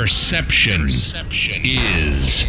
Perception, Perception is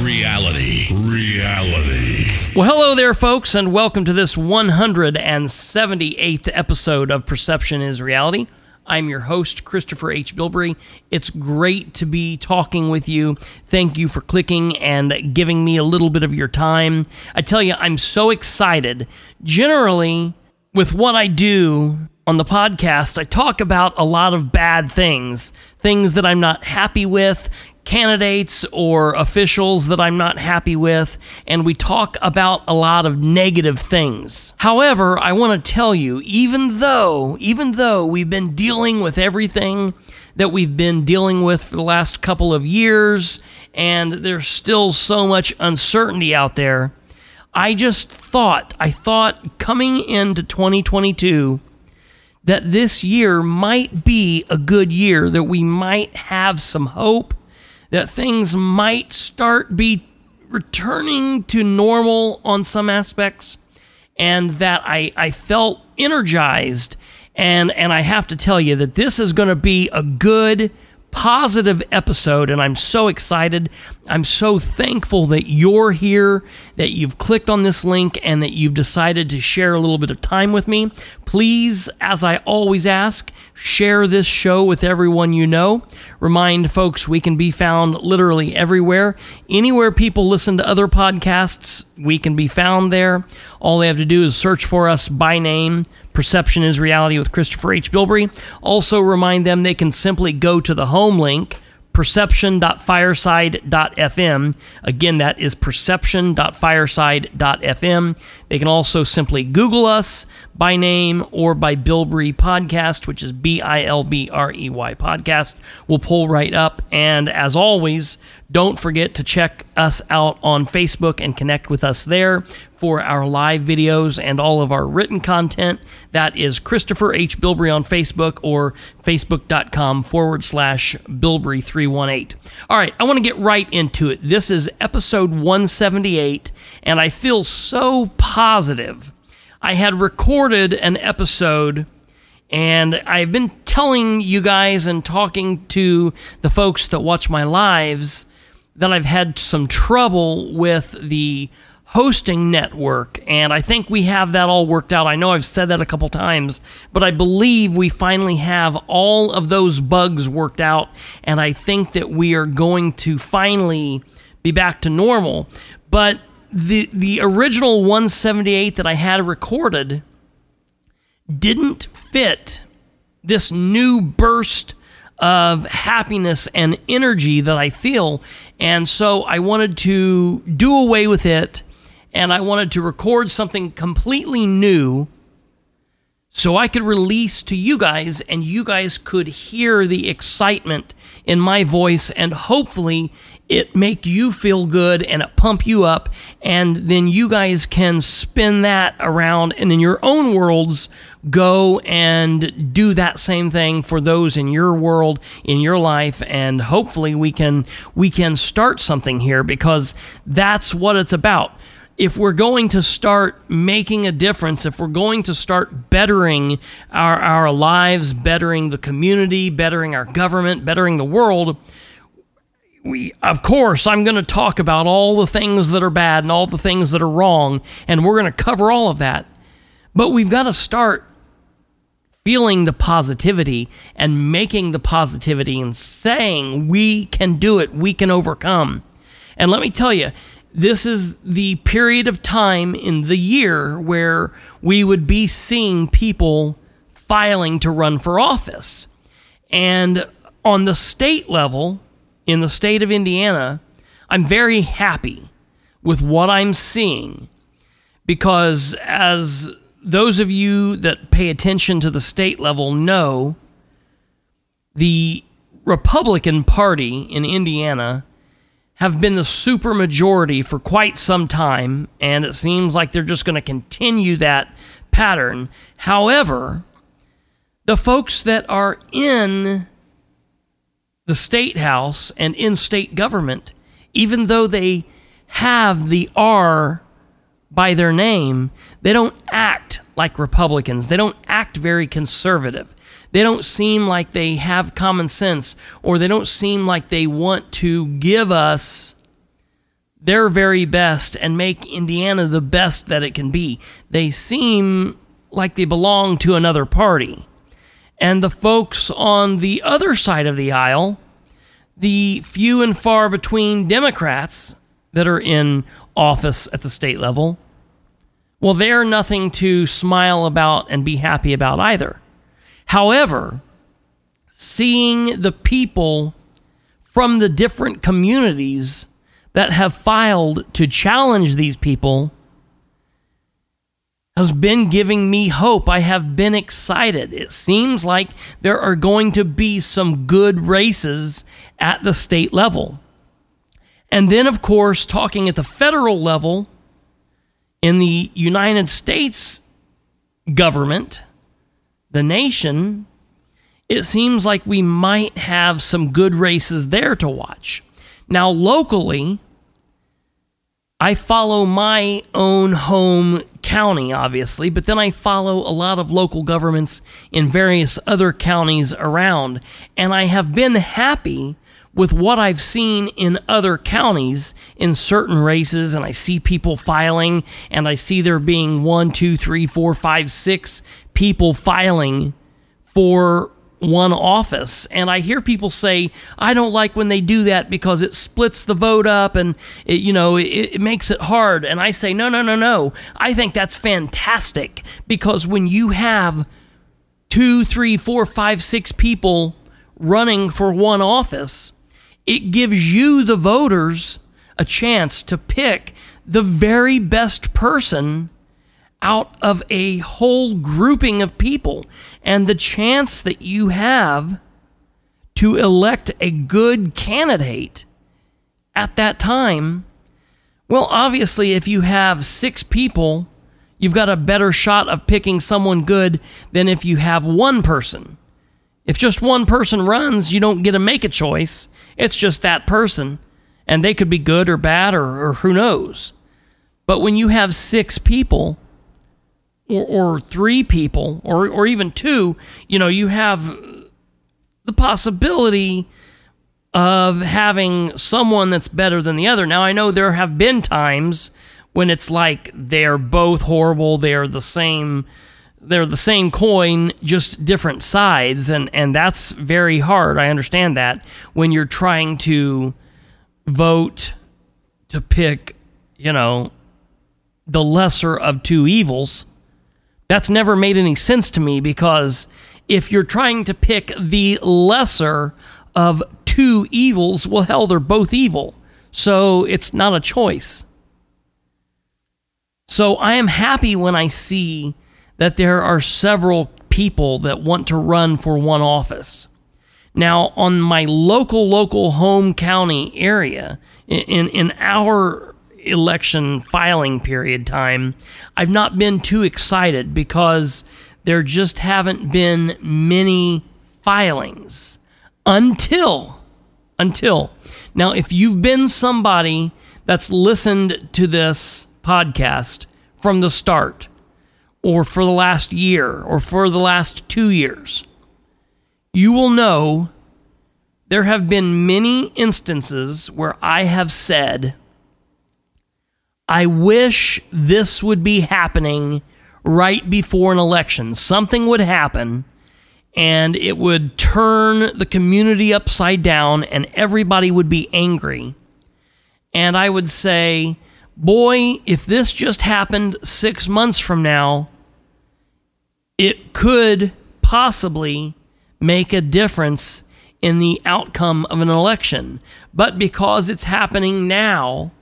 reality. Reality. Well, hello there, folks, and welcome to this 178th episode of Perception is Reality. I'm your host, Christopher H. Bilbrey. It's great to be talking with you. Thank you for clicking and giving me a little bit of your time. I tell you, I'm so excited. Generally, with what I do on the podcast, I talk about a lot of bad things, things that I'm not happy with, candidates or officials that I'm not happy with, and we talk about a lot of negative things. However, I want to tell you, even though, even though we've been dealing with everything that we've been dealing with for the last couple of years, and there's still so much uncertainty out there, I just thought, I thought coming into 2022, that this year might be a good year, that we might have some hope, that things might start be returning to normal on some aspects, and that I, I felt energized. And, and I have to tell you that this is going to be a good positive episode, and I'm so excited. I'm so thankful that you're here, that you've clicked on this link, and that you've decided to share a little bit of time with me. Please, as I always ask, share this show with everyone you know. Remind folks we can be found literally everywhere. Anywhere people listen to other podcasts, we can be found there. All they have to do is search for us by name Perception is Reality with Christopher H. Bilbrey. Also, remind them they can simply go to the home link, perception.fireside.fm. Again, that is perception.fireside.fm. They can also simply Google us by name or by Bilbrey Podcast, which is B I L B R E Y Podcast. We'll pull right up. And as always, don't forget to check us out on Facebook and connect with us there for our live videos and all of our written content. That is Christopher H. Bilbrey on Facebook or facebook.com forward slash Bilbrey318. All right, I want to get right into it. This is episode 178, and I feel so positive. I had recorded an episode and I've been telling you guys and talking to the folks that watch my lives that I've had some trouble with the hosting network, and I think we have that all worked out. I know I've said that a couple times, but I believe we finally have all of those bugs worked out, and I think that we are going to finally be back to normal. But the the original 178 that I had recorded didn't fit this new burst of happiness and energy that I feel. And so I wanted to do away with it and I wanted to record something completely new so I could release to you guys and you guys could hear the excitement in my voice and hopefully it make you feel good and it pump you up and then you guys can spin that around and in your own worlds go and do that same thing for those in your world in your life and hopefully we can we can start something here because that's what it's about if we're going to start making a difference, if we're going to start bettering our, our lives, bettering the community, bettering our government, bettering the world, we, of course, I'm going to talk about all the things that are bad and all the things that are wrong, and we're going to cover all of that. But we've got to start feeling the positivity and making the positivity and saying, we can do it, we can overcome. And let me tell you, this is the period of time in the year where we would be seeing people filing to run for office. And on the state level, in the state of Indiana, I'm very happy with what I'm seeing because, as those of you that pay attention to the state level know, the Republican Party in Indiana have been the supermajority for quite some time, and it seems like they're just going to continue that pattern. However, the folks that are in the state house and in state government, even though they have the R by their name, they don't act like Republicans. They don't act very conservative. They don't seem like they have common sense or they don't seem like they want to give us their very best and make Indiana the best that it can be. They seem like they belong to another party. And the folks on the other side of the aisle, the few and far between Democrats that are in office at the state level, well, they're nothing to smile about and be happy about either. However, seeing the people from the different communities that have filed to challenge these people has been giving me hope. I have been excited. It seems like there are going to be some good races at the state level. And then, of course, talking at the federal level, in the United States government, the nation, it seems like we might have some good races there to watch. Now, locally, I follow my own home county, obviously, but then I follow a lot of local governments in various other counties around. And I have been happy with what I've seen in other counties in certain races. And I see people filing, and I see there being one, two, three, four, five, six people filing for one office. And I hear people say, I don't like when they do that because it splits the vote up and, it, you know, it, it, makes it hard. And I say, no, no, no, no. I think that's fantastic because when you have two, three, four, five, six people running for one office, it gives you, the voters, a chance to pick the very best person out of a whole grouping of people. And the chance that you have to elect a good candidate at that time, well, obviously, if you have six people, you've got a better shot of picking someone good than if you have one person. If just one person runs, you don't get to make a choice. It's just that person. And they could be good or bad or, or who knows. But when you have six people, or, or three people or, or even two, you know, you have the possibility of having someone that's better than the other. Now, I know there have been times when it's like they're both horrible, they're the same they're the same coin, just different sides, and, and that's very hard. I understand that when you're trying to vote to pick, you know, the lesser of two evils that's never made any sense to me because if you're trying to pick the lesser of two evils, well, hell, they're both evil. So it's not a choice. So I am happy when I see that there are several people that want to run for one office. Now, on my local, local home county area, in, in our election filing period time, I've not been too excited because there just haven't been many filings until until. Now if you've been somebody that's listened to this podcast from the start or for the last year or for the last 2 years you will know there have been many instances where I have said I wish this would be happening right before an election. Something would happen and it would turn the community upside down and everybody would be angry. And I would say, boy, if this just happened six months from now, it could possibly make a difference in the outcome of an election. But because it's happening now,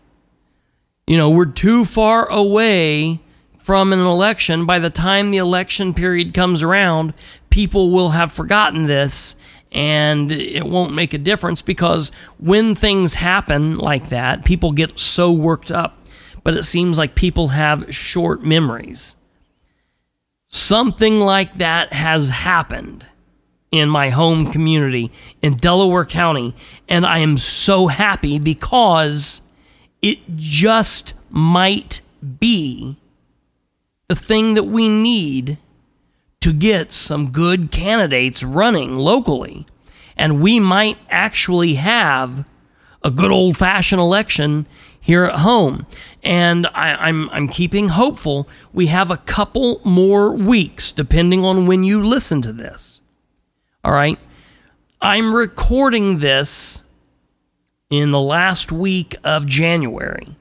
you know, we're too far away from an election. By the time the election period comes around, people will have forgotten this and it won't make a difference because when things happen like that, people get so worked up. But it seems like people have short memories. Something like that has happened in my home community in Delaware County, and I am so happy because it just might be the thing that we need to get some good candidates running locally. And we might actually have a good old fashioned election here at home. And I, am I'm, I'm keeping hopeful. We have a couple more weeks, depending on when you listen to this. All right. I'm recording this in the last week of January,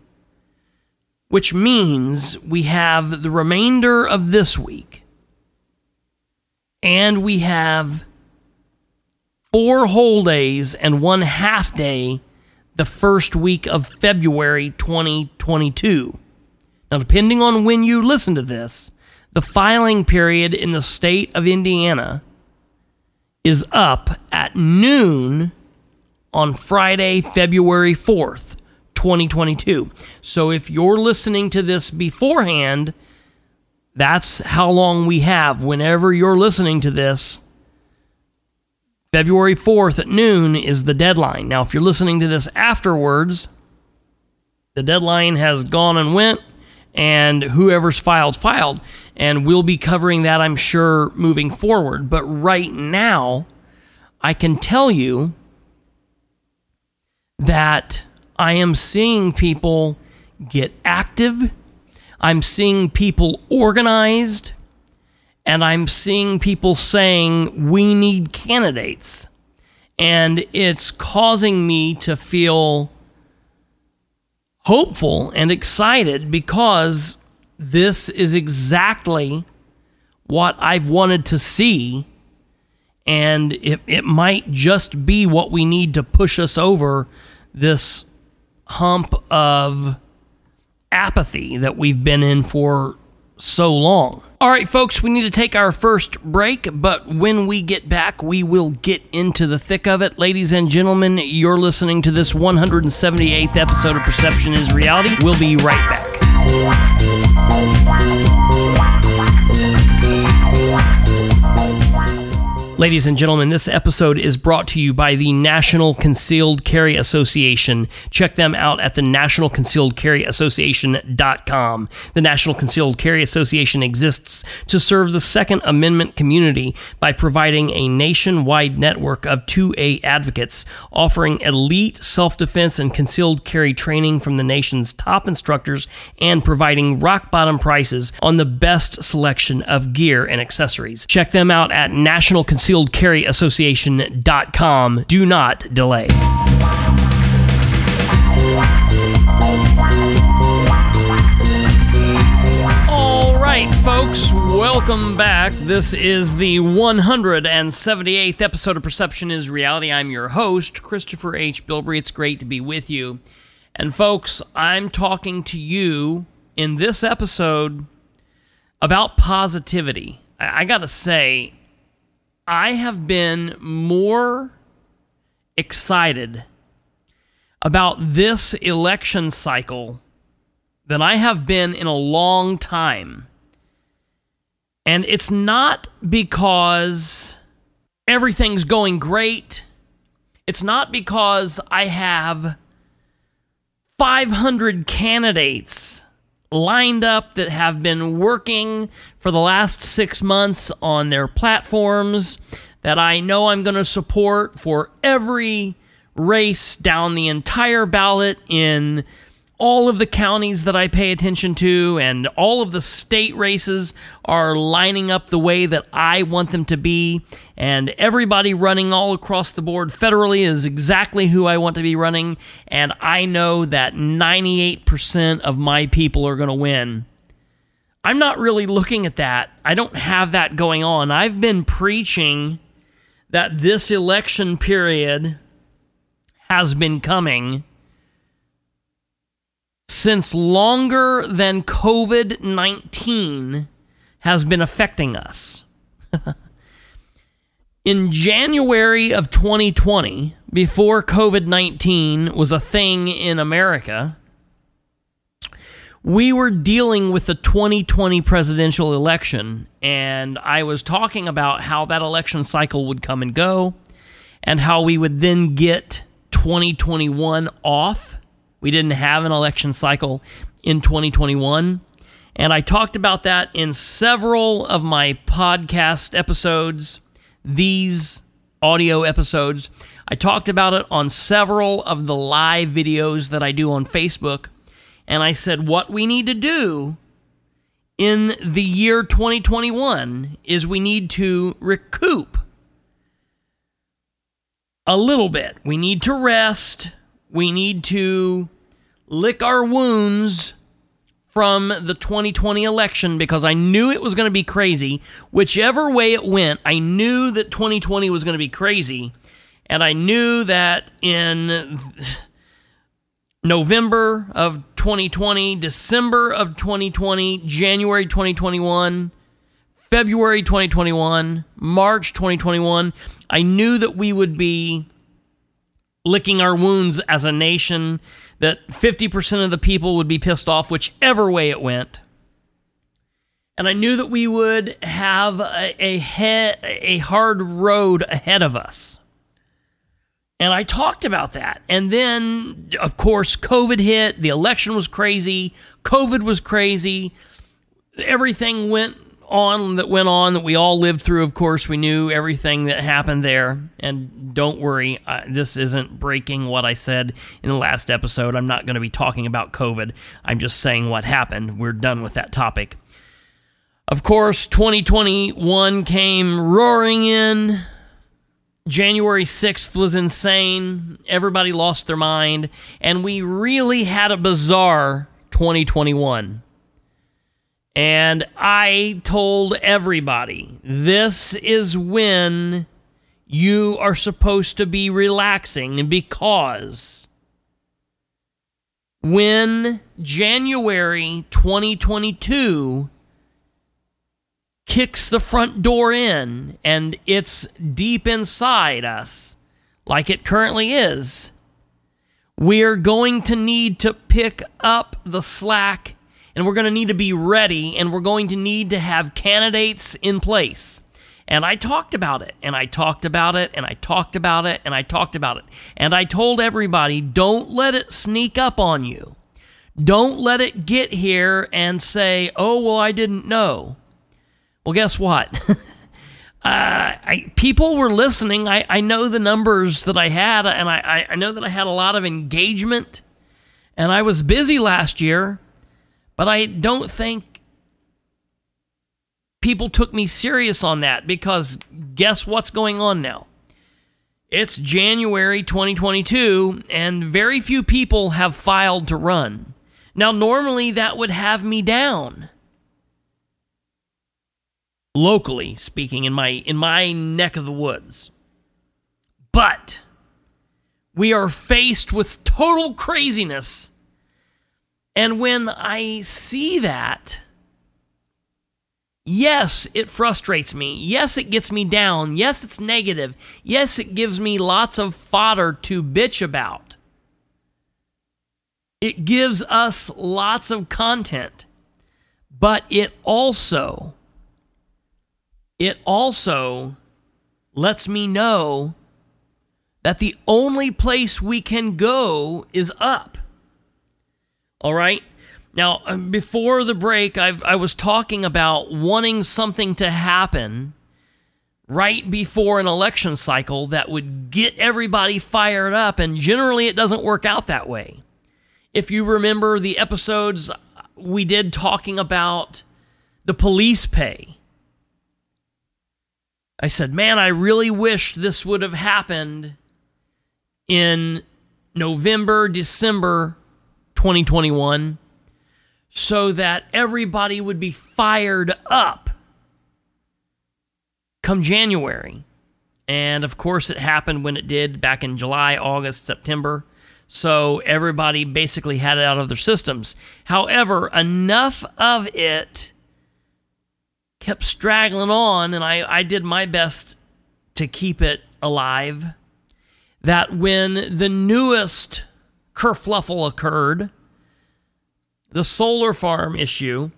which means we have the remainder of this week and we have four whole days and one half day the first week of February 2022. Now, depending on when you listen to this, the filing period in the state of Indiana is up at noon on Friday, February 4th, 2022. So if you're listening to this beforehand, that's how long we have. Whenever you're listening to this, February 4th at noon is the deadline. Now, if you're listening to this afterwards, the deadline has gone and went, and whoever's filed, filed. And we'll be covering that, I'm sure, moving forward. But right now, I can tell you that I am seeing people get active. I'm seeing people organized and I'm seeing people saying we need candidates. And it's causing me to feel hopeful and excited because this is exactly what I've wanted to see. And it, it might just be what we need to push us over this hump of apathy that we've been in for so long. All right, folks, we need to take our first break, but when we get back, we will get into the thick of it. Ladies and gentlemen, you're listening to this 178th episode of Perception is Reality. We'll be right back. Ladies and gentlemen, this episode is brought to you by the National Concealed Carry Association. Check them out at the National Concealed Carry Association.com. The National Concealed Carry Association exists to serve the Second Amendment community by providing a nationwide network of 2A advocates offering elite self defense and concealed carry training from the nation's top instructors and providing rock bottom prices on the best selection of gear and accessories. Check them out at National Concealed concealedcarryassociation.com. Do not delay. All right, folks, welcome back. This is the 178th episode of Perception is Reality. I'm your host, Christopher H. Bilbrey. It's great to be with you. And, folks, I'm talking to you in this episode about positivity. I, I got to say, I have been more excited about this election cycle than I have been in a long time. And it's not because everything's going great. It's not because I have 500 candidates lined up that have been working for the last six months on their platforms that I know I'm going to support for every race down the entire ballot in all of the counties that I pay attention to and all of the state races are lining up the way that I want them to be. And everybody running all across the board federally is exactly who I want to be running. And I know that 98% of my people are going to win. I'm not really looking at that. I don't have that going on. I've been preaching that this election period has been coming since longer than COVID 19 has been affecting us. In January of 2020, before COVID 19 was a thing in America, we were dealing with the 2020 presidential election, and I was talking about how that election cycle would come and go, and how we would then get 2021 off we didn't have an election cycle in 2021. And I talked about that in several of my podcast episodes, these audio episodes. I talked about it on several of the live videos that I do on Facebook. And I said, what we need to do in the year 2021 is we need to recoup a little bit. We need to rest. We need to lick our wounds from the 2020 election because I knew it was going to be crazy. Whichever way it went, I knew that 2020 was going to be crazy. And I knew that in November of 2020, December of 2020, January 2021, February 2021, March 2021, I knew that we would be licking our wounds as a nation that 50% of the people would be pissed off whichever way it went. And I knew that we would have a, a, he- a hard road ahead of us. And I talked about that. And then, of course, COVID hit. The election was crazy. COVID was crazy. Everything went on that went on that we all lived through. Of course, we knew everything that happened there. And don't worry, uh, this isn't breaking what I said in the last episode. I'm not going to be talking about COVID. I'm just saying what happened. We're done with that topic. Of course, 2021 came roaring in. January 6th was insane. Everybody lost their mind. And we really had a bizarre 2021. And I told everybody this is when you are supposed to be relaxing because when January 2022 kicks the front door in and it's deep inside us, like it currently is, we are going to need to pick up the slack and we're going to need to be ready and we're going to need to have candidates in place. And I talked about it, and I talked about it, and I talked about it, and I talked about it. And I told everybody don't let it sneak up on you. Don't let it get here and say, oh, well, I didn't know. Well, guess what? uh, I, people were listening. I, I know the numbers that I had, and I, I know that I had a lot of engagement, and I was busy last year, but I don't think people took me serious on that because guess what's going on now? It's January 2022, and very few people have filed to run. Now, normally that would have me down. Locally speaking, in my in my neck of the woods. But we are faced with total craziness. And when I see that, Yes, it frustrates me. Yes, it gets me down. Yes, it's negative. Yes, it gives me lots of fodder to bitch about. It gives us lots of content. But it also it also lets me know that the only place we can go is up. All right? Now, um, before the break, I've, I was talking about wanting something to happen right before an election cycle that would get everybody fired up, and generally it doesn't work out that way. If you remember the episodes we did talking about the police pay, I said, man, I really wish this would have happened in November, December 2021 so that everybody would be fired up come January. And of course, it happened when it did back in July, August, September. So everybody basically had it out of their systems. However, enough of it kept straggling on, and I, I did my best to keep it alive. That when the newest kerfluffle occurred, the solar farm issue,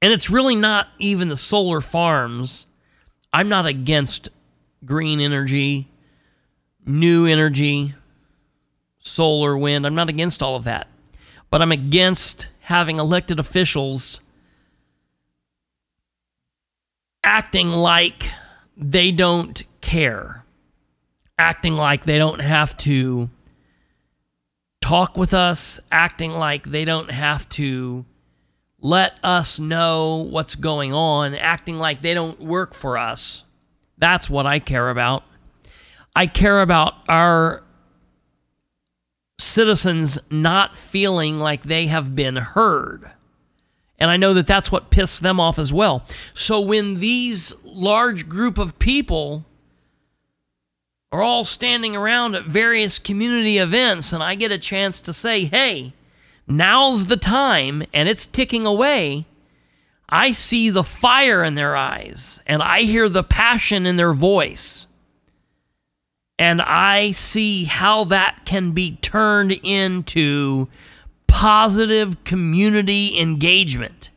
and it's really not even the solar farms. I'm not against green energy, new energy, solar, wind. I'm not against all of that. But I'm against having elected officials acting like they don't care, acting like they don't have to talk with us, acting like they don't have to let us know what's going on, acting like they don't work for us. That's what I care about. I care about our citizens not feeling like they have been heard. And I know that that's what pissed them off as well. So when these large group of people are all standing around at various community events and I get a chance to say, "Hey, now's the time and it's ticking away." I see the fire in their eyes and I hear the passion in their voice. And I see how that can be turned into positive community engagement.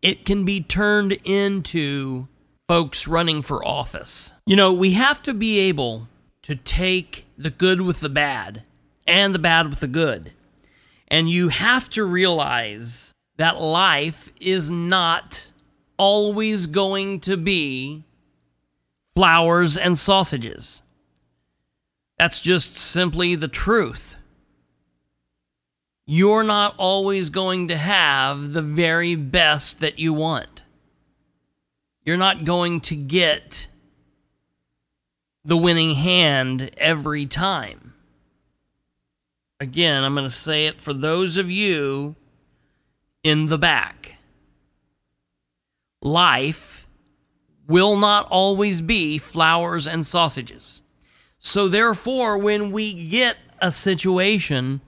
It can be turned into folks running for office. You know, we have to be able to take the good with the bad and the bad with the good. And you have to realize that life is not always going to be flowers and sausages. That's just simply the truth. You're not always going to have the very best that you want. You're not going to get the winning hand every time. Again, I'm going to say it for those of you in the back. Life will not always be flowers and sausages. So, therefore, when we get a situation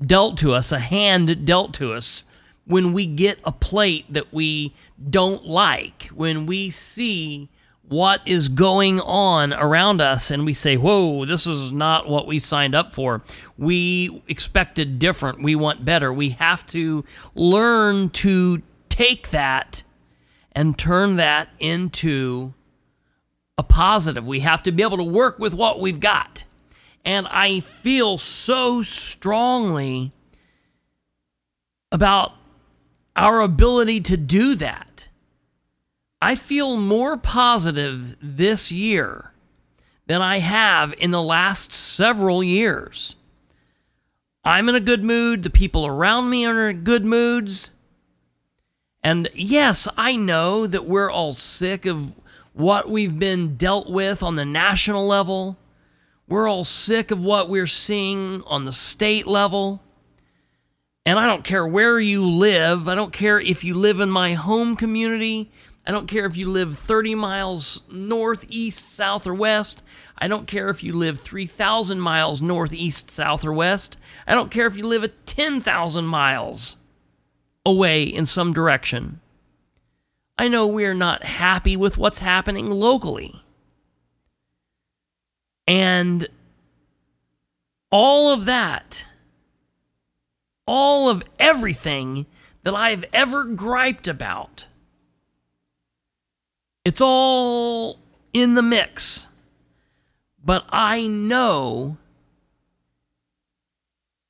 dealt to us, a hand dealt to us, when we get a plate that we don't like, when we see what is going on around us and we say, whoa, this is not what we signed up for. We expected different. We want better. We have to learn to take that and turn that into a positive. We have to be able to work with what we've got. And I feel so strongly about our ability to do that. I feel more positive this year than I have in the last several years. I'm in a good mood. The people around me are in good moods. And yes, I know that we're all sick of what we've been dealt with on the national level. We're all sick of what we're seeing on the state level. And I don't care where you live. I don't care if you live in my home community. I don't care if you live 30 miles north, east, south, or west. I don't care if you live 3,000 miles north, east, south, or west. I don't care if you live at 10,000 miles away in some direction. I know we're not happy with what's happening locally. And all of that, all of everything that I've ever griped about, it's all in the mix. But I know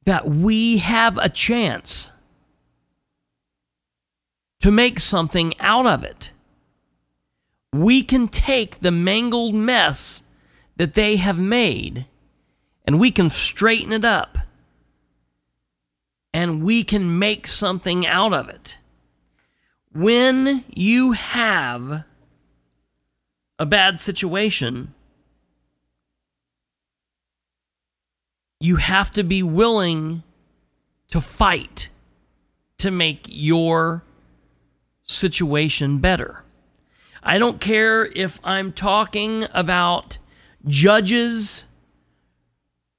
that we have a chance to make something out of it. We can take the mangled mess that they have made and we can straighten it up and we can make something out of it. When you have a bad situation, you have to be willing to fight to make your situation better. I don't care if I'm talking about judges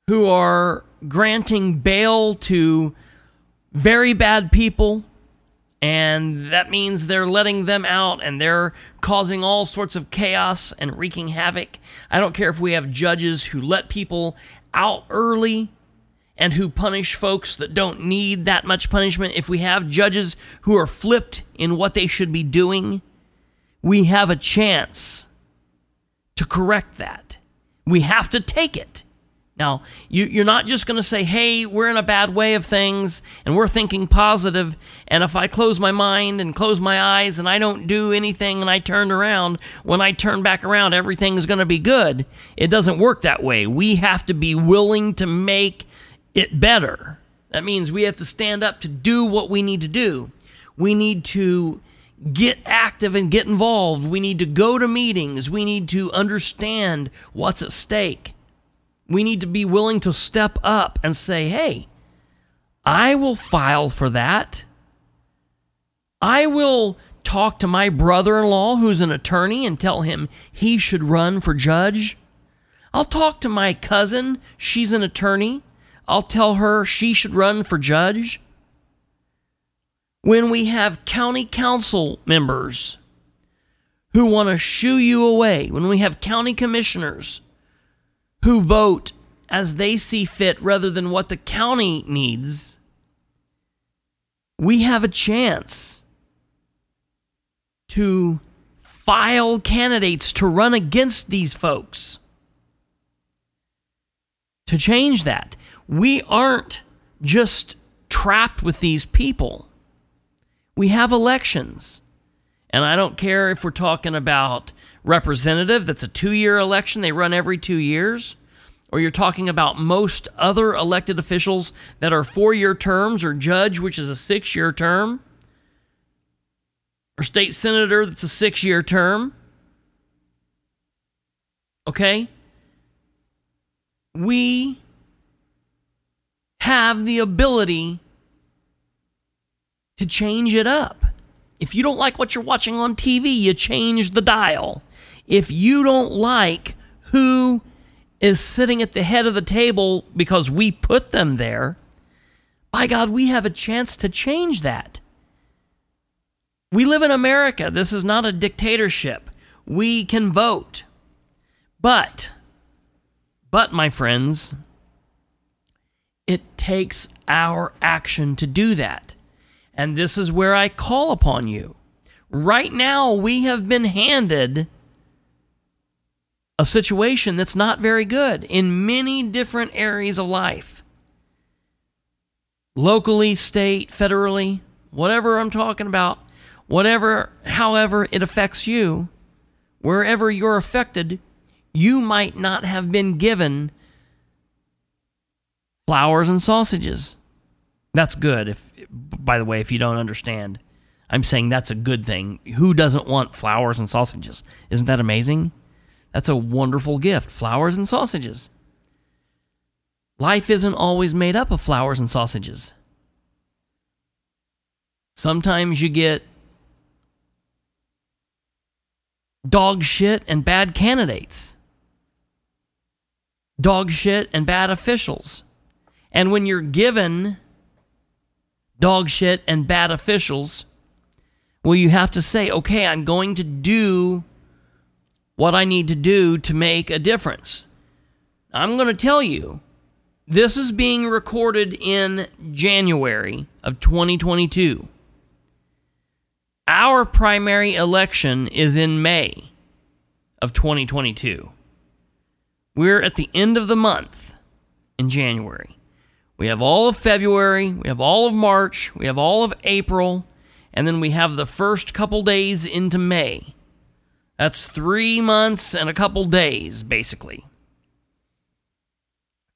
who are granting bail to very bad people, and that means they're letting them out and they're causing all sorts of chaos and wreaking havoc. I don't care if we have judges who let people out early and who punish folks that don't need that much punishment, if we have judges who are flipped in what they should be doing, we have a chance to correct that. We have to take it. Now, you, you're not just going to say, hey, we're in a bad way of things and we're thinking positive, and if I close my mind and close my eyes and I don't do anything and I turn around, when I turn back around, everything is going to be good. It doesn't work that way. We have to be willing to make it better. That means we have to stand up to do what we need to do. We need to get active and get involved. We need to go to meetings. We need to understand what's at stake. We need to be willing to step up and say, hey, I will file for that. I will talk to my brother in law, who's an attorney, and tell him he should run for judge. I'll talk to my cousin, she's an attorney. I'll tell her she should run for judge. When we have county council members who want to shoo you away, when we have county commissioners who vote as they see fit rather than what the county needs, we have a chance to file candidates to run against these folks. To change that, we aren't just trapped with these people. We have elections. And I don't care if we're talking about representative, that's a two year election, they run every two years, or you're talking about most other elected officials that are four year terms, or judge, which is a six year term, or state senator, that's a six year term. Okay? We have the ability to change it up. If you don't like what you're watching on TV, you change the dial. If you don't like who is sitting at the head of the table because we put them there, by God, we have a chance to change that. We live in America. This is not a dictatorship. We can vote. But, but, my friends, it takes our action to do that. And this is where I call upon you. Right now, we have been handed a situation that's not very good in many different areas of life. Locally, state, federally, whatever I'm talking about, whatever, however it affects you, wherever you're affected, you might not have been given flowers and sausages. That's good. If, by the way, if you don't understand, I'm saying that's a good thing. Who doesn't want flowers and sausages? Isn't that amazing? That's a wonderful gift. Flowers and sausages. Life isn't always made up of flowers and sausages. Sometimes you get dog shit and bad candidates, dog shit and bad officials. And when you're given dog shit and bad officials, well, you have to say, okay, I'm going to do what I need to do to make a difference. I'm going to tell you, this is being recorded in January of 2022. Our primary election is in May of 2022. We're at the end of the month in January. We have all of February, we have all of March, we have all of April, and then we have the first couple days into May. That's three months and a couple days, basically.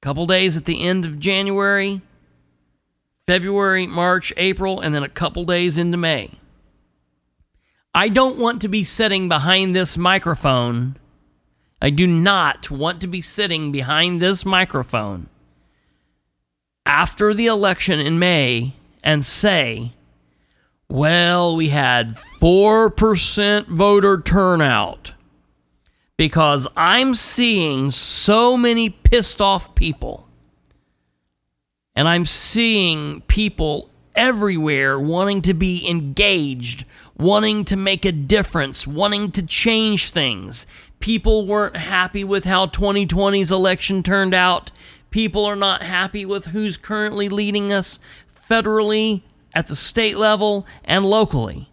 A couple days at the end of January, February, March, April, and then a couple days into May. I don't want to be sitting behind this microphone. I do not want to be sitting behind this microphone after the election in May and say, well, we had 4% voter turnout because I'm seeing so many pissed off people. And I'm seeing people everywhere wanting to be engaged, wanting to make a difference, wanting to change things. People weren't happy with how 2020's election turned out. People are not happy with who's currently leading us federally, at the state level, and locally.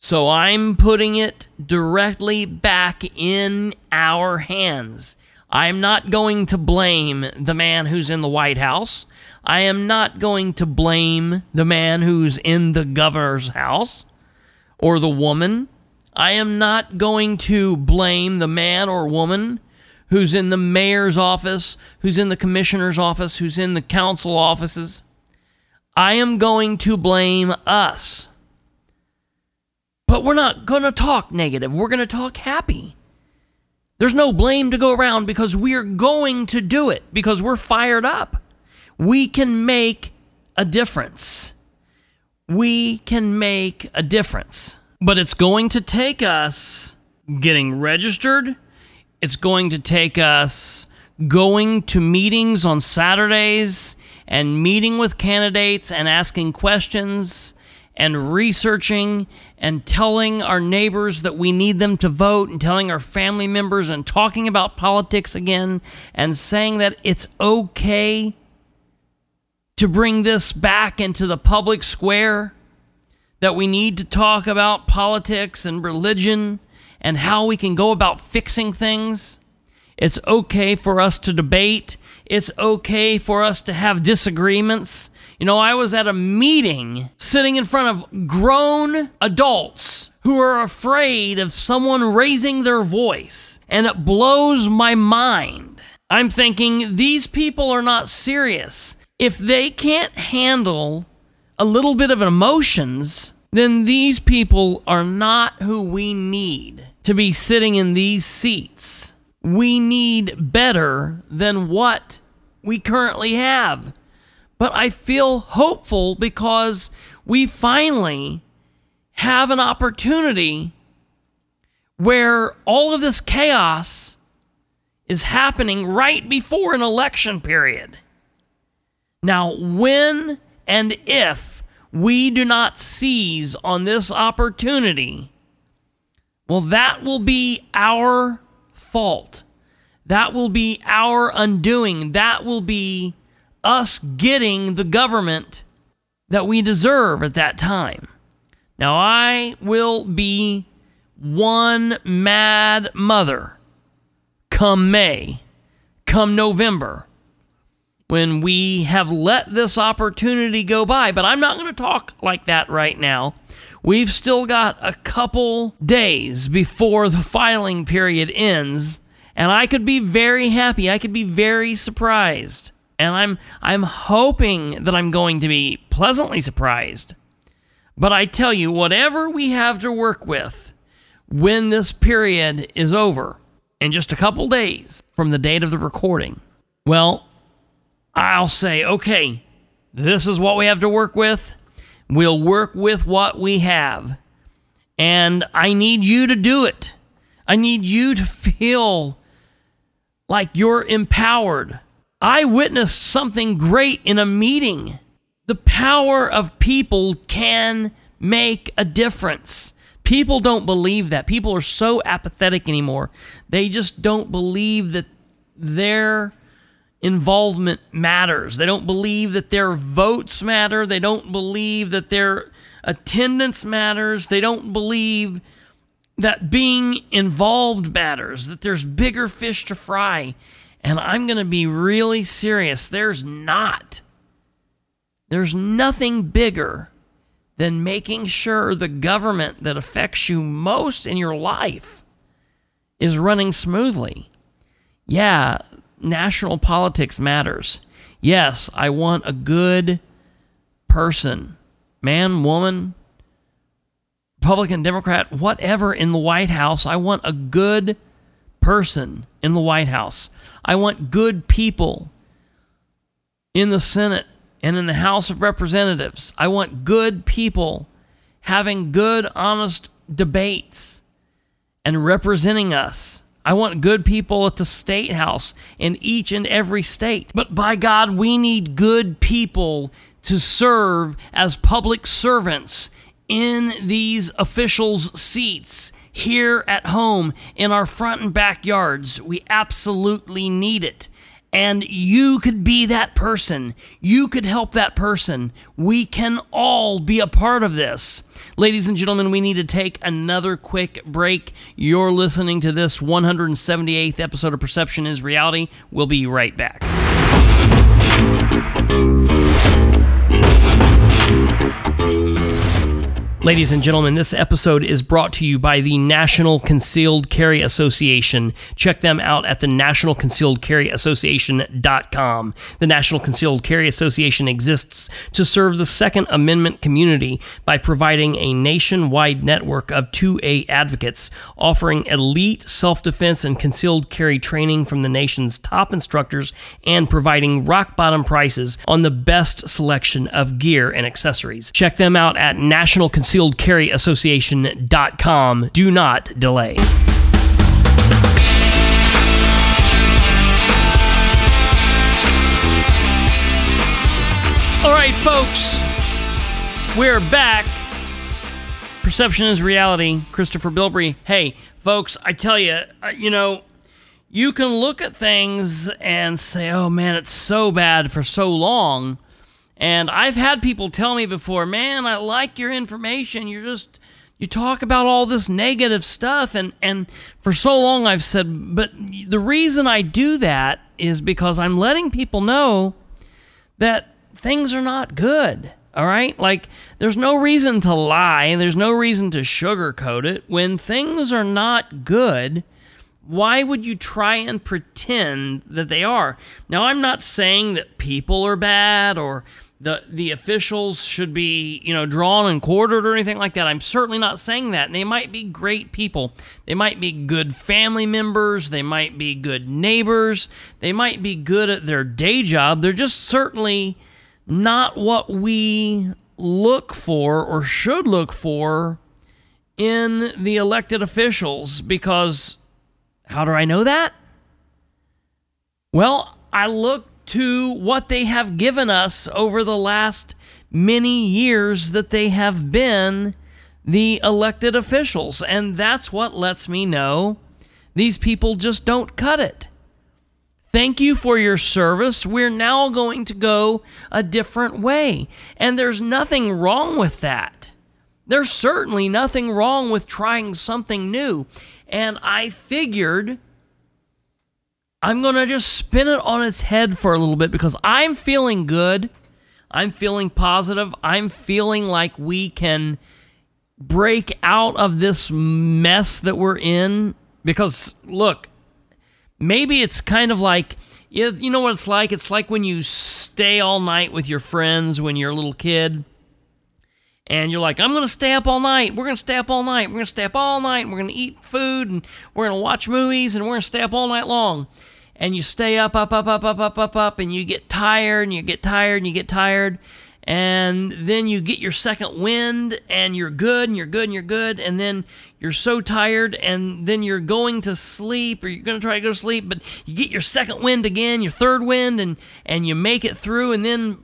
So I'm putting it directly back in our hands. I'm not going to blame the man who's in the White House. I am not going to blame the man who's in the governor's house or the woman. I am not going to blame the man or woman who's in the mayor's office, who's in the commissioner's office, who's in the council offices. I am going to blame us. But we're not going to talk negative. We're going to talk happy. There's no blame to go around because we're going to do it because we're fired up. We can make a difference. We can make a difference. But it's going to take us getting registered. It's going to take us going to meetings on Saturdays and meeting with candidates and asking questions and researching and telling our neighbors that we need them to vote and telling our family members and talking about politics again and saying that it's okay to bring this back into the public square, that we need to talk about politics and religion and how we can go about fixing things. It's okay for us to debate. It's okay for us to have disagreements. You know, I was at a meeting sitting in front of grown adults who are afraid of someone raising their voice, and it blows my mind. I'm thinking these people are not serious. If they can't handle a little bit of emotions, then these people are not who we need to be sitting in these seats. We need better than what we currently have. But I feel hopeful because we finally have an opportunity where all of this chaos is happening right before an election period. Now, when and if we do not seize on this opportunity, well, that will be our fault. That will be our undoing. That will be us getting the government that we deserve at that time. Now, I will be one mad mother come May, come November, when we have let this opportunity go by. But I'm not going to talk like that right now. We've still got a couple days before the filing period ends, and I could be very happy. I could be very surprised and I'm I'm hoping that I'm going to be pleasantly surprised. But I tell you, whatever we have to work with when this period is over, in just a couple days from the date of the recording, well, I'll say, okay, this is what we have to work with. We'll work with what we have. And I need you to do it. I need you to feel like you're empowered I witnessed something great in a meeting. The power of people can make a difference. People don't believe that. People are so apathetic anymore. They just don't believe that their involvement matters. They don't believe that their votes matter. They don't believe that their attendance matters. They don't believe that being involved matters, that there's bigger fish to fry. And I'm going to be really serious. There's not. There's nothing bigger than making sure the government that affects you most in your life is running smoothly. Yeah, national politics matters. Yes, I want a good person, man, woman, Republican, Democrat, whatever in the White House. I want a good person in the White House. I want good people in the Senate and in the House of Representatives. I want good people having good, honest debates and representing us. I want good people at the state house in each and every state. But by God, we need good people to serve as public servants in these officials' seats here at home in our front and backyards. We absolutely need it. And you could be that person. You could help that person. We can all be a part of this. Ladies and gentlemen, we need to take another quick break. You're listening to this 178th episode of Perception is Reality. We'll be right back. Ladies and gentlemen, this episode is brought to you by the National Concealed Carry Association. Check them out at the National Concealed Carry Association.com. The National Concealed Carry Association exists to serve the Second Amendment community by providing a nationwide network of 2A advocates offering elite self defense and concealed carry training from the nation's top instructors and providing rock bottom prices on the best selection of gear and accessories. Check them out at National Concealed concealedcarryassociation.com. Do not delay. All right, folks, we're back. Perception is reality. Christopher Bilbrey. Hey, folks, I tell you, uh, you know, you can look at things and say, oh man, it's so bad for so long and I've had people tell me before, man, I like your information. You're just you talk about all this negative stuff and and for so long I've said, but the reason I do that is because I'm letting people know that things are not good. All right? Like there's no reason to lie, there's no reason to sugarcoat it when things are not good why would you try and pretend that they are? Now, I'm not saying that people are bad or the the officials should be you know drawn and quartered or anything like that. I'm certainly not saying that. And they might be great people. They might be good family members. They might be good neighbors. They might be good at their day job. They're just certainly not what we look for or should look for in the elected officials because how do I know that? Well, I look to what they have given us over the last many years that they have been the elected officials. And that's what lets me know these people just don't cut it. Thank you for your service. We're now going to go a different way. And there's nothing wrong with that. There's certainly nothing wrong with trying something new. And I figured I'm going to just spin it on its head for a little bit because I'm feeling good. I'm feeling positive. I'm feeling like we can break out of this mess that we're in. Because, look, maybe it's kind of like, you know what it's like? It's like when you stay all night with your friends when you're a little kid and you're like, I'm going to stay up all night. We're going to stay up all night. We're going to stay up all night. We're going to eat food and we're going to watch movies and we're going to stay up all night long. And you stay up, up, up, up, up, up, up, up, and you get tired and you get tired and you get tired. And then you get your second wind and you're good and you're good and you're good. And then you're so tired and then you're going to sleep or you're going to try to go to sleep, but you get your second wind again, your third wind, and, and you make it through. And then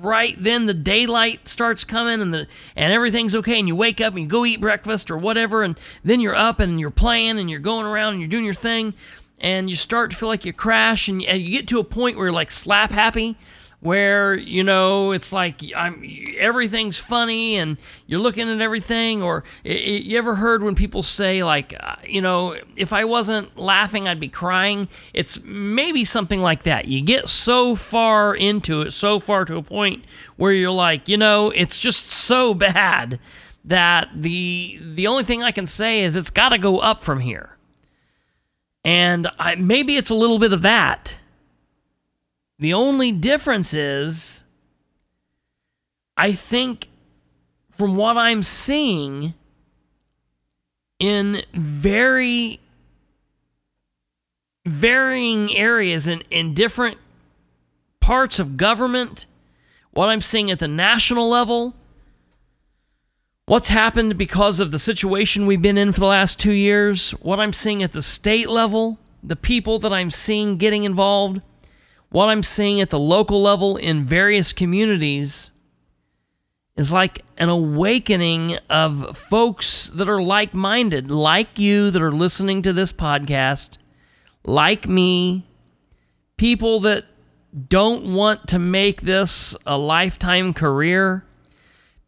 right then the daylight starts coming and the and everything's okay and you wake up and you go eat breakfast or whatever and then you're up and you're playing and you're going around and you're doing your thing and you start to feel like you crash and, and you get to a point where you're like slap happy where you know it's like I'm everything's funny and you're looking at everything or it, it, you ever heard when people say like uh, you know if I wasn't laughing I'd be crying? It's maybe something like that. You get so far into it so far to a point where you're like you know it's just so bad that the the only thing I can say is it's got to go up from here. And I, maybe it's a little bit of that the only difference is, I think, from what I'm seeing in very varying areas in, in different parts of government, what I'm seeing at the national level, what's happened because of the situation we've been in for the last two years, what I'm seeing at the state level, the people that I'm seeing getting involved, what I'm seeing at the local level in various communities is like an awakening of folks that are like minded, like you that are listening to this podcast, like me, people that don't want to make this a lifetime career,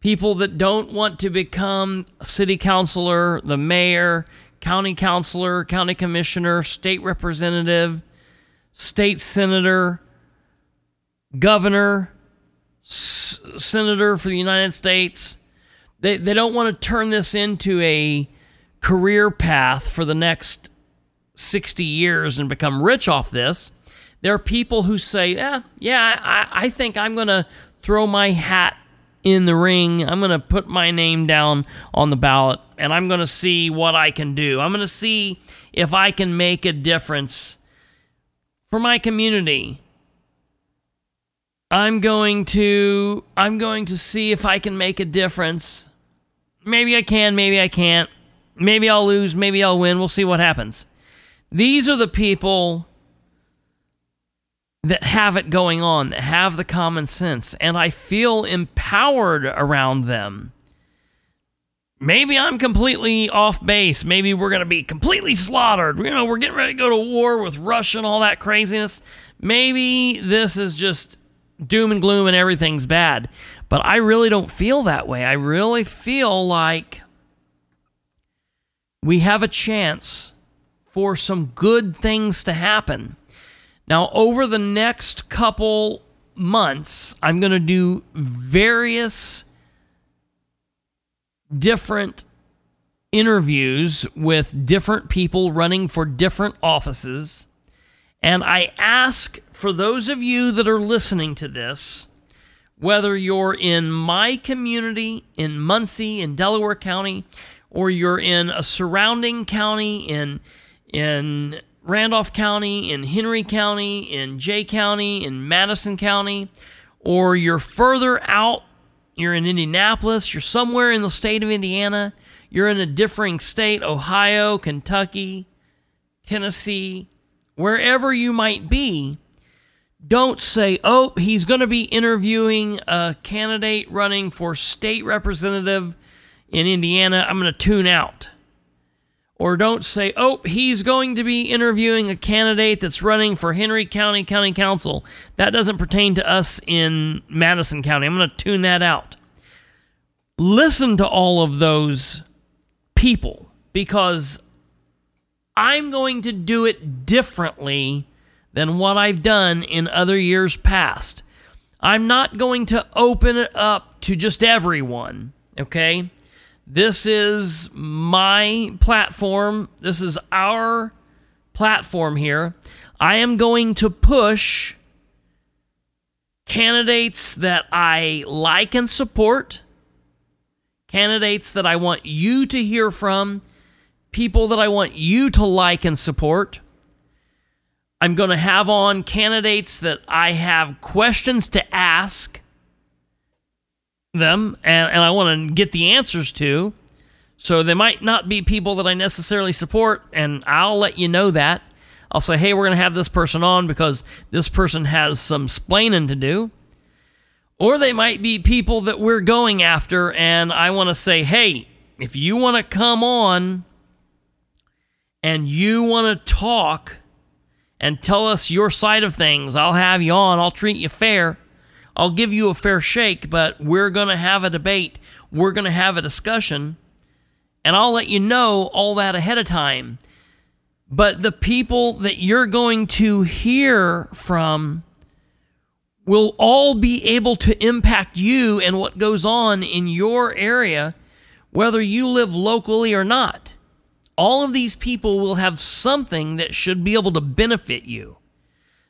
people that don't want to become city councilor, the mayor, county councilor, county commissioner, state representative, state senator, governor, s- senator for the United States. They, they don't want to turn this into a career path for the next 60 years and become rich off this. There are people who say, yeah, yeah, I, I think I'm going to throw my hat in the ring. I'm going to put my name down on the ballot and I'm going to see what I can do. I'm going to see if I can make a difference for my community. I'm going to I'm going to see if I can make a difference. Maybe I can, maybe I can't. Maybe I'll lose, maybe I'll win. We'll see what happens. These are the people that have it going on, that have the common sense, and I feel empowered around them. Maybe I'm completely off base. Maybe we're going to be completely slaughtered. You know, we're getting ready to go to war with Russia and all that craziness. Maybe this is just doom and gloom and everything's bad. But I really don't feel that way. I really feel like we have a chance for some good things to happen. Now, over the next couple months, I'm going to do various different interviews with different people running for different offices. And I ask for those of you that are listening to this, whether you're in my community in Muncie, in Delaware County, or you're in a surrounding county in in Randolph County, in Henry County, in Jay County, in Madison County, or you're further out, you're in Indianapolis, you're somewhere in the state of Indiana, you're in a differing state, Ohio, Kentucky, Tennessee, wherever you might be, don't say, oh, he's going to be interviewing a candidate running for state representative in Indiana. I'm going to tune out. Or don't say, oh, he's going to be interviewing a candidate that's running for Henry County County Council. That doesn't pertain to us in Madison County. I'm going to tune that out. Listen to all of those people because I'm going to do it differently than what I've done in other years past. I'm not going to open it up to just everyone, okay? This is my platform. This is our platform here. I am going to push candidates that I like and support, candidates that I want you to hear from, people that I want you to like and support. I'm going to have on candidates that I have questions to ask them and, and I want to get the answers to. So they might not be people that I necessarily support, and I'll let you know that. I'll say, hey, we're going to have this person on because this person has some splaining to do. Or they might be people that we're going after, and I want to say, hey, if you want to come on and you want to talk and tell us your side of things, I'll have you on. I'll treat you fair. I'll give you a fair shake, but we're going to have a debate. We're going to have a discussion, and I'll let you know all that ahead of time. But the people that you're going to hear from will all be able to impact you and what goes on in your area, whether you live locally or not. All of these people will have something that should be able to benefit you.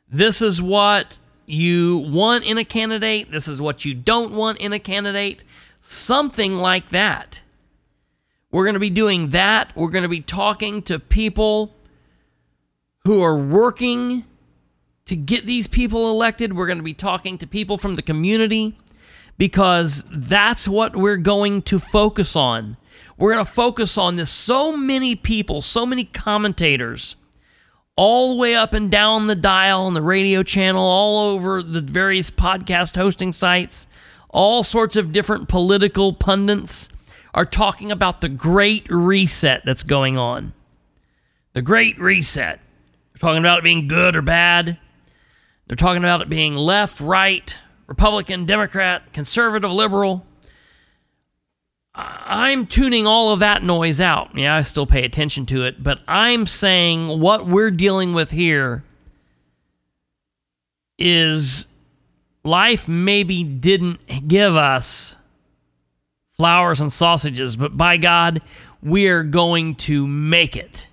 This is what you want in a candidate, this is what you don't want in a candidate, something like that. We're going to be doing that. We're going to be talking to people who are working to get these people elected. We're going to be talking to people from the community because that's what we're going to focus on. We're going to focus on this. So many people, so many commentators, all the way up and down the dial on the radio channel, all over the various podcast hosting sites, all sorts of different political pundits are talking about the great reset that's going on. The great reset. We're talking about it being good or bad. They're talking about it being left, right, Republican, Democrat, conservative, liberal. I'm tuning all of that noise out. Yeah, I still pay attention to it, but I'm saying what we're dealing with here is life maybe didn't give us flowers and sausages, but by God, we're going to make it.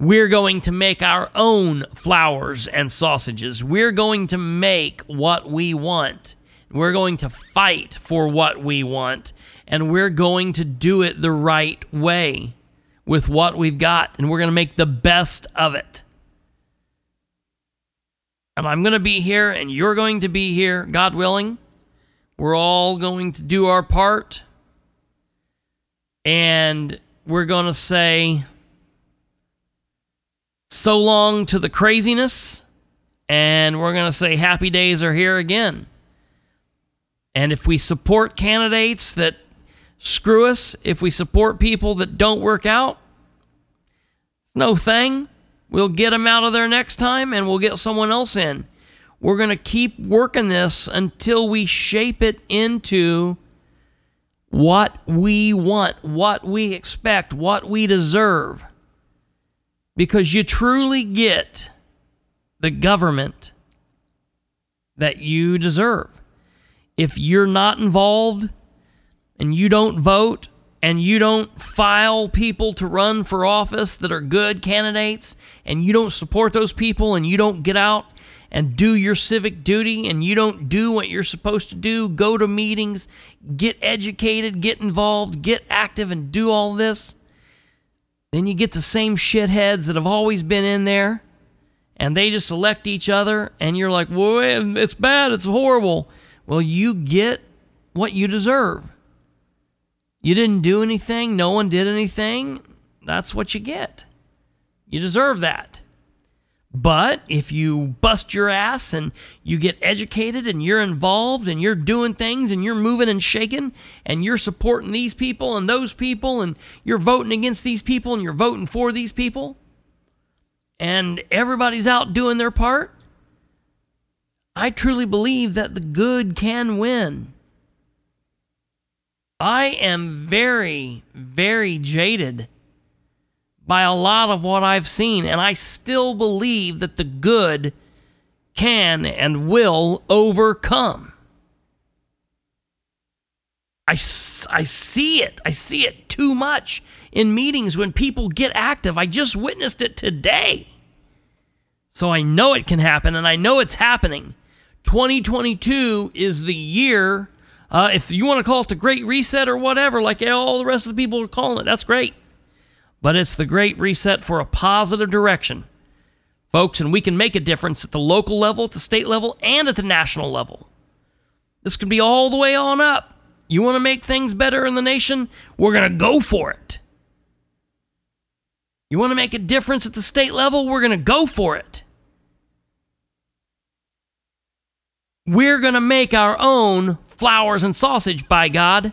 We're going to make our own flowers and sausages. We're going to make what we want. We're going to fight for what we want. And we're going to do it the right way with what we've got. And we're going to make the best of it. And I'm going to be here, and you're going to be here, God willing. We're all going to do our part. And we're going to say so long to the craziness. And we're going to say happy days are here again. And if we support candidates that screw us, if we support people that don't work out, it's no thing. We'll get them out of there next time and we'll get someone else in. We're going to keep working this until we shape it into what we want, what we expect, what we deserve. Because you truly get the government that you deserve. If you're not involved and you don't vote and you don't file people to run for office that are good candidates, and you don't support those people, and you don't get out and do your civic duty, and you don't do what you're supposed to do, go to meetings, get educated, get involved, get active, and do all this, then you get the same shitheads that have always been in there, and they just elect each other, and you're like, well, it's bad, it's horrible. Well, you get what you deserve. You didn't do anything, no one did anything. That's what you get. You deserve that. But if you bust your ass and you get educated and you're involved and you're doing things and you're moving and shaking and you're supporting these people and those people and you're voting against these people and you're voting for these people and everybody's out doing their part, I truly believe that the good can win. I am very, very jaded by a lot of what I've seen, and I still believe that the good can and will overcome. I, I see it. I see it too much in meetings when people get active. I just witnessed it today. So I know it can happen, and I know it's happening. 2022 is the year uh, if you want to call it the Great Reset or whatever, like all the rest of the people are calling it, that's great. But it's the Great Reset for a positive direction, folks, and we can make a difference at the local level, at the state level, and at the national level. This can be all the way on up. You want to make things better in the nation? We're going to go for it. You want to make a difference at the state level? We're going to go for it. We're going to make our own flowers and sausage, by God.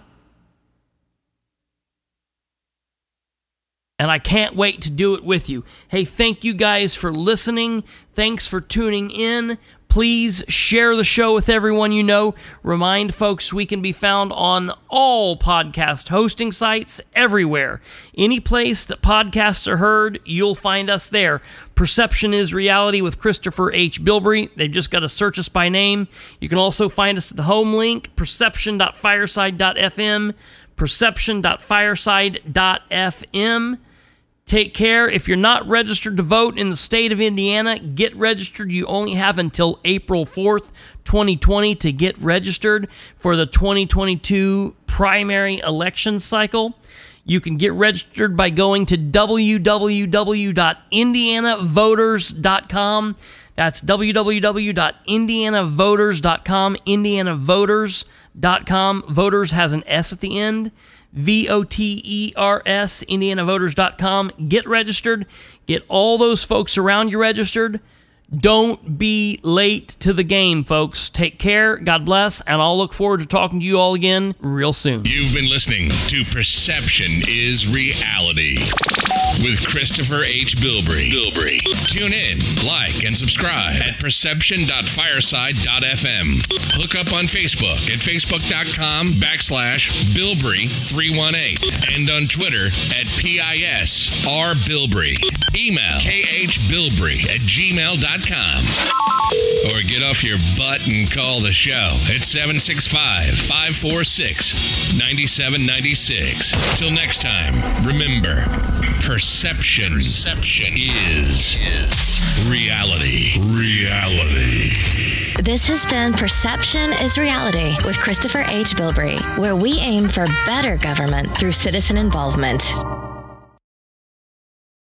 And I can't wait to do it with you. Hey, thank you guys for listening. Thanks for tuning in. Please share the show with everyone you know. Remind folks we can be found on all podcast hosting sites everywhere. Any place that podcasts are heard, you'll find us there. Perception is Reality with Christopher H. Bilbrey. They've just got to search us by name. You can also find us at the home link, perception.fireside.fm, perception.fireside.fm. Take care. If you're not registered to vote in the state of Indiana, get registered. You only have until April 4th, 2020 to get registered for the 2022 primary election cycle. You can get registered by going to www.indianavoters.com. That's www.indianavoters.com. Indianavoters.com. Voters has an S at the end. V O T E R S, IndianaVoters.com. Get registered. Get all those folks around you registered. Don't be late to the game, folks. Take care. God bless. And I'll look forward to talking to you all again real soon. You've been listening to Perception is Reality with Christopher H. Bilbrey. Bilbrey. Tune in, like, and subscribe at perception.fireside.fm. Hook up on Facebook at facebook.com backslash Bilbrey318 and on Twitter at PISRBilbrey. Email khbilbrey at gmail.com. Or get off your butt and call the show at 765 546 9796. Till next time, remember perception, perception is, is reality. Reality. This has been Perception is Reality with Christopher H. Bilbrey, where we aim for better government through citizen involvement.